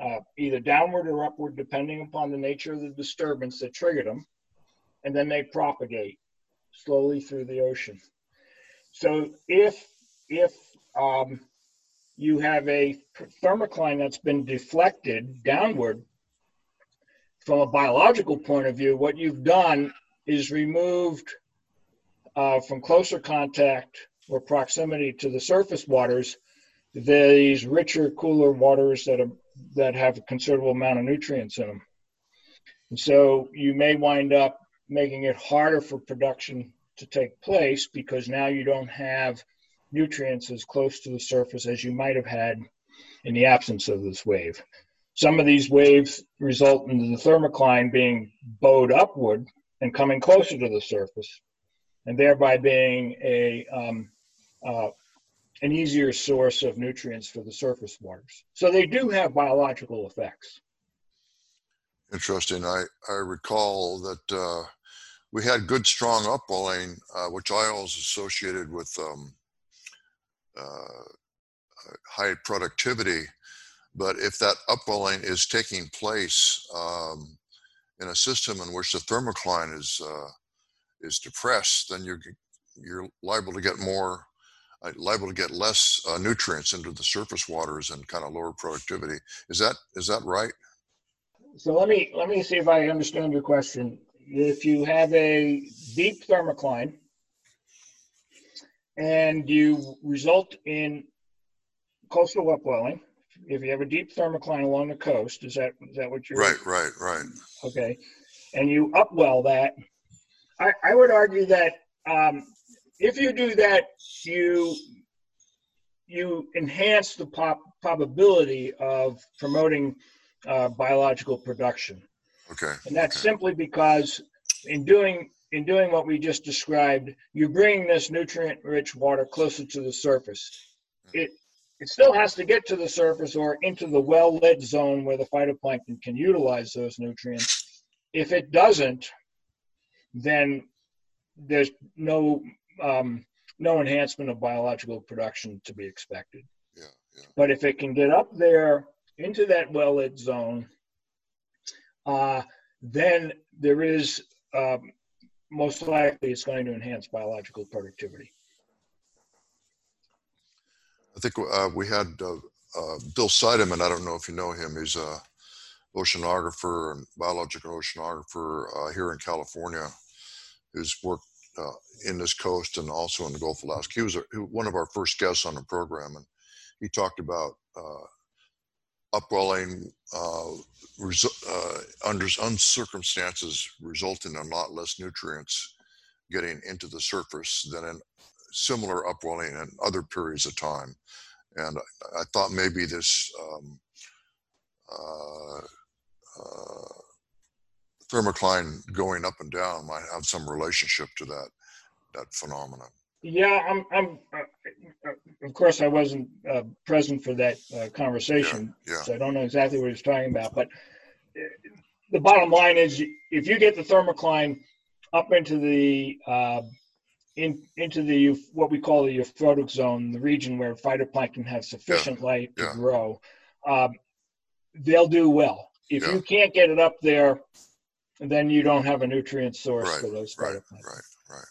uh, either downward or upward, depending upon the nature of the disturbance that triggered them, and then they propagate slowly through the ocean. So if if um, you have a thermocline that's been deflected downward, from a biological point of view, what you've done is removed uh, from closer contact or proximity to the surface waters these richer, cooler waters that are that have a considerable amount of nutrients in them. And so you may wind up making it harder for production to take place because now you don't have nutrients as close to the surface as you might have had in the absence of this wave. Some of these waves result in the thermocline being bowed upward and coming closer to the surface and thereby being a um, uh, an easier source of nutrients for the surface waters. So they do have biological effects. Interesting. I, I recall that uh, we had good strong upwelling, uh, which I always associated with um, uh, high productivity. But if that upwelling is taking place um, in a system in which the thermocline is uh, is depressed, then you're you're liable to get more uh, liable to get less uh, nutrients into the surface waters and kind of lower productivity. Is that is that right? So let me let me see if I understand your question. If you have a deep thermocline and you result in coastal upwelling. If you have a deep thermocline along the coast, is that is that what you're Right, right, right. Okay, and you upwell that. I, I would argue that um, if you do that, you you enhance the pop, probability of promoting uh, biological production, Okay. and that's okay. simply because in doing in doing what we just described, you're bringing this nutrient-rich water closer to the surface. It it still has to get to the surface or into the well-lit zone where the phytoplankton can utilize those nutrients. If it doesn't, then there's no um, no enhancement of biological production to be expected. Yeah, yeah. But if it can get up there into that well-lit zone, uh, then there is um, most likely it's going to enhance biological productivity. I think uh, we had uh, uh, Bill Sydeman. I don't know if you know him. He's a oceanographer and biological oceanographer uh, here in California, who's worked uh, in this coast and also in the Gulf of Alaska. He was a, one of our first guests on the program, and he talked about uh, upwelling uh, resu- uh, under some circumstances resulting in a lot less nutrients getting into the surface than in similar upwelling in other periods of time. And I, I thought maybe this um, uh, thermocline going up and down might have some relationship to that that phenomenon. Yeah, I'm. I'm. Uh, of course, I wasn't uh, present for that uh, conversation, Yeah, so I don't know exactly what he's talking about. But uh, the bottom line is, if you get the thermocline up into the uh, in into the what we call the euphotic zone, the region where phytoplankton have sufficient light yeah. to grow, um, they'll do well. If Yeah. you can't get it up there, then you don't have a nutrient source Right, for those Right, phytoplankton. right, right.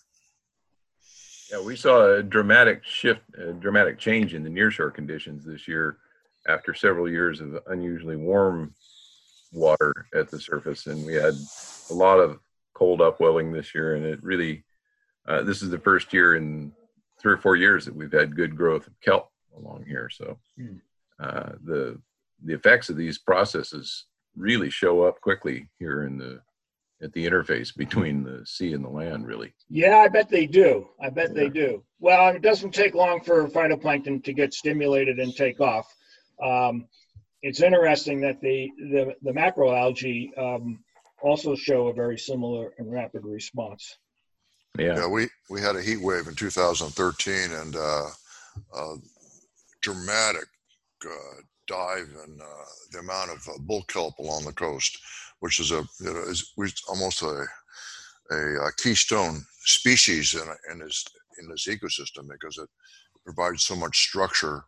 Yeah, we saw a dramatic shift, a dramatic change in the nearshore conditions this year after several years of unusually warm water at the surface. And we had a lot of cold upwelling this year. And it really, uh, this is the first year in three or four years that we've had good growth of kelp along here. So Hmm. uh, the, the effects of these processes really show up quickly here in the, at the interface between the sea and the land, really. Yeah, I bet they do. I bet they do. Well, it doesn't take long for phytoplankton to get stimulated and take off. Um, it's interesting that the the, the macroalgae um, also show a very similar and rapid response. Yeah. Yeah, we, we had a heat wave in 2013 and uh, uh, dramatic uh, dive in uh, the amount of uh, bull kelp along the coast, which is a you know, is we almost a, a, a keystone species in, in this in this ecosystem because it provides so much structure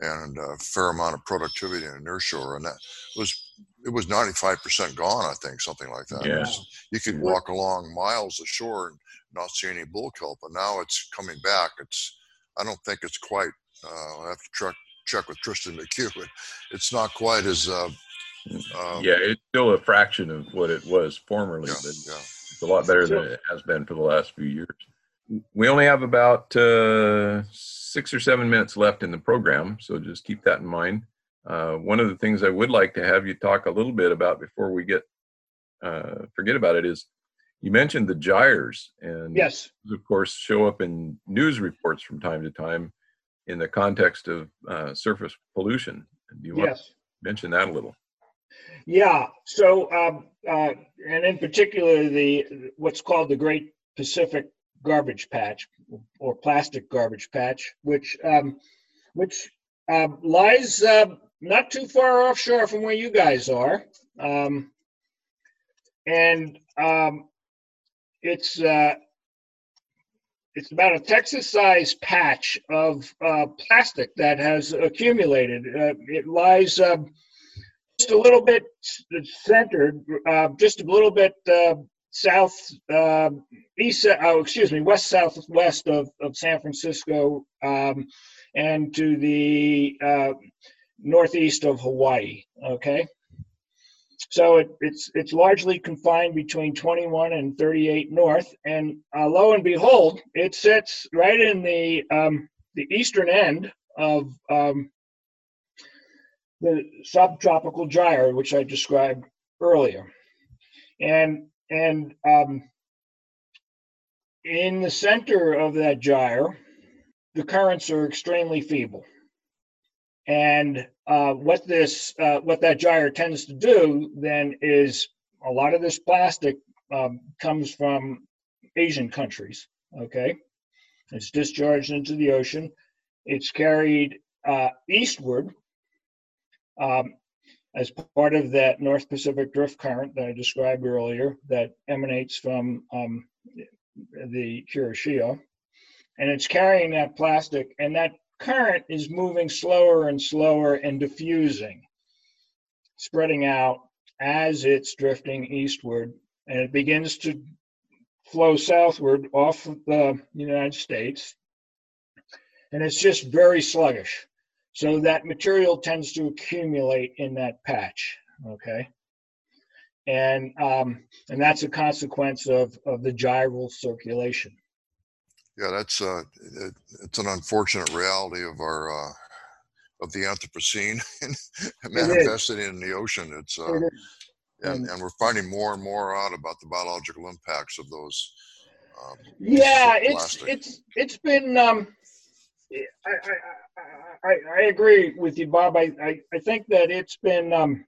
and a fair amount of productivity in nearshore, and that was it was 95% gone, I think, something like that. Yeah. you could walk along miles ashore and not see any bull kelp, but now it's coming back. It's I don't think it's quite. Uh, I have to check check with Tristin McHugh, but it's not quite as. Uh, um, yeah, it's still a fraction of what it was formerly, yeah, but yeah. it's a lot better than it has been for the last few years. We only have about uh, six or seven minutes left in the program, so just keep that in mind. Uh, one of the things I would like to have you talk a little bit about before we get uh, forget about it is you mentioned the gyres, and Yes. those, of course, show up in news reports from time to time in the context of uh, surface pollution. Do you want Yes. to mention that a little? Yeah. So, um, uh, and in particular, the what's called the Great Pacific Garbage Patch or plastic garbage patch, which um, which um, lies uh, not too far offshore from where you guys are, um, and um, it's uh, it's about a Texas-sized patch of uh, plastic that has accumulated. Uh, it lies. Um just a little bit centered, uh, just a little bit uh, south, uh, east, oh, excuse me, west southwest of, of San Francisco, um, and to the uh, northeast of Hawaii. Okay, so it, it's it's largely confined between 21 and 38 north, and uh, lo and behold, it sits right in the um, the eastern end of um, the subtropical gyre, which I described earlier, and and um, in the center of that gyre, the currents are extremely feeble. And uh, what this, uh, what that gyre tends to do then is a lot of this plastic um, comes from Asian countries. Okay, it's discharged into the ocean. It's carried uh, eastward um, as part of that North Pacific drift current that I described earlier that emanates from um, the Kuroshio. And it's carrying that plastic, and that current is moving slower and slower and diffusing, spreading out as it's drifting eastward. And it begins to flow southward off of the United States. And it's just very sluggish. So that material tends to accumulate in that patch. Okay. And um, and that's a consequence of, of the gyral circulation. Yeah, that's uh, it, it's an unfortunate reality of our uh, of the Anthropocene manifested in the ocean. It's uh, it and, and we're finding more and more out about the biological impacts of those. Um, yeah, it's it's it's been. Um, I, I, I, I agree with you, Bob. I, I, I think that it's been um,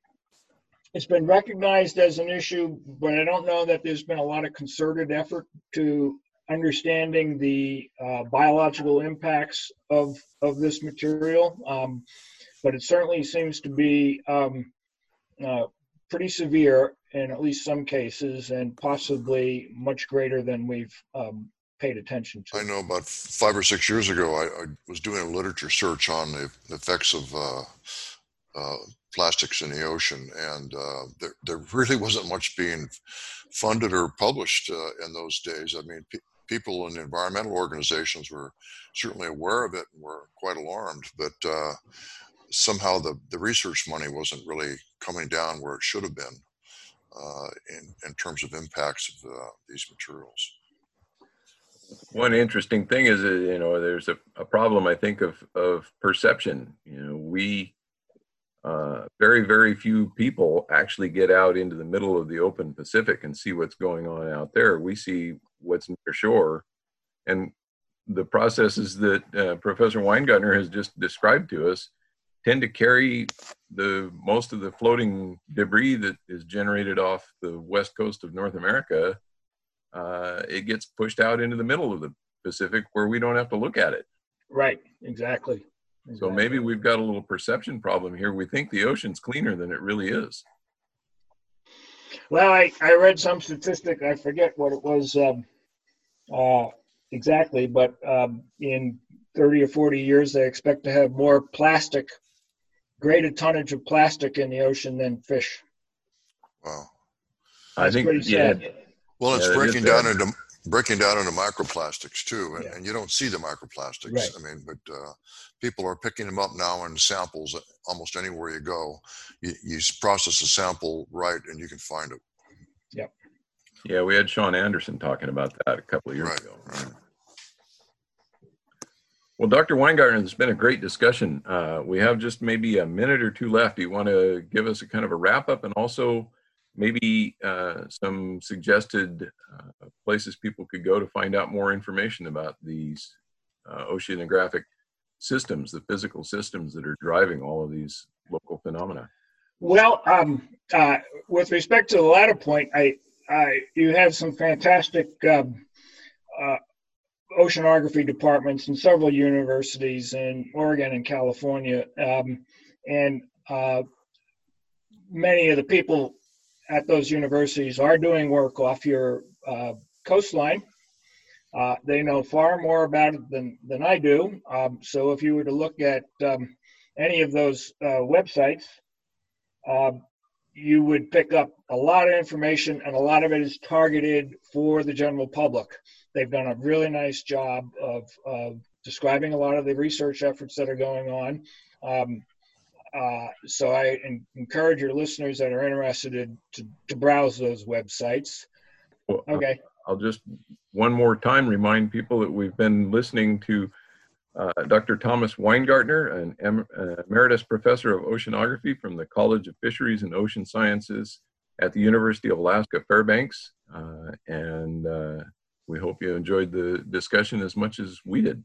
it's been recognized as an issue, but I don't know that there's been a lot of concerted effort to understanding the uh, biological impacts of of this material. Um, but it certainly seems to be um, uh, pretty severe in at least some cases, and possibly much greater than we've um, paid attention to. I know about five or six years ago, I, I was doing a literature search on the effects of uh, uh plastics in the ocean, and uh, there, there really wasn't much being funded or published uh, in those days. I mean, people in environmental organizations were certainly aware of it and were quite alarmed, but uh, somehow the, the research money wasn't really coming down where it should have been uh, in, in terms of impacts of uh, these materials. One interesting thing is, that, you know, there's a, a problem, I think, of, of perception. You know, we, uh, very, very few people actually get out into the middle of the open Pacific and see what's going on out there. We see what's near shore. And the processes that uh, Professor Weingartner has just described to us tend to carry the most of the floating debris that is generated off the west coast of North America. Uh, it gets pushed out into the middle of the Pacific where we don't have to look at it. Right, exactly. exactly. So maybe we've got a little perception problem here. We think the ocean's cleaner than it really is. Well, I, I read some statistic. I forget what it was um, uh, exactly, but um, in 30 or 40 years, they expect to have more plastic, greater tonnage of plastic in the ocean than fish. Wow. That's I think, yeah. Well, it's yeah, breaking down into breaking down into microplastics too, and, yeah. and, you don't see the microplastics. Right. I mean, but uh, people are picking them up now in samples almost anywhere you go. You, you process a sample right, and you can find it. Yep. Yeah, we had Sean Anderson talking about that a couple of years right, ago. Right. Well, Dr. Weingarten, it's been a great discussion. Uh, we have just maybe a minute or two left. Do you want to give us a kind of a wrap up and also maybe uh, some suggested uh, places people could go to find out more information about these uh, oceanographic systems, the physical systems that are driving all of these local phenomena? Well, um, uh, with respect to the latter point, I, I you have some fantastic um, uh, oceanography departments in several universities in Oregon and California, um, and uh, many of the people at those universities are doing work off your uh, coastline. Uh, they know far more about it than, than I do. Um, so if you were to look at um, any of those uh, websites, uh, you would pick up a lot of information, and a lot of it is targeted for the general public. They've done a really nice job of, of describing a lot of the research efforts that are going on. Um, Uh, so I en- encourage your listeners that are interested to, to browse those websites. Well, Okay. I'll just one more time remind people that we've been listening to uh, Dr. Thomas Weingartner, an em- uh, emeritus professor of oceanography from the College of Fisheries and Ocean Sciences at the University of Alaska Fairbanks. Uh, and uh, we hope you enjoyed the discussion as much as we did.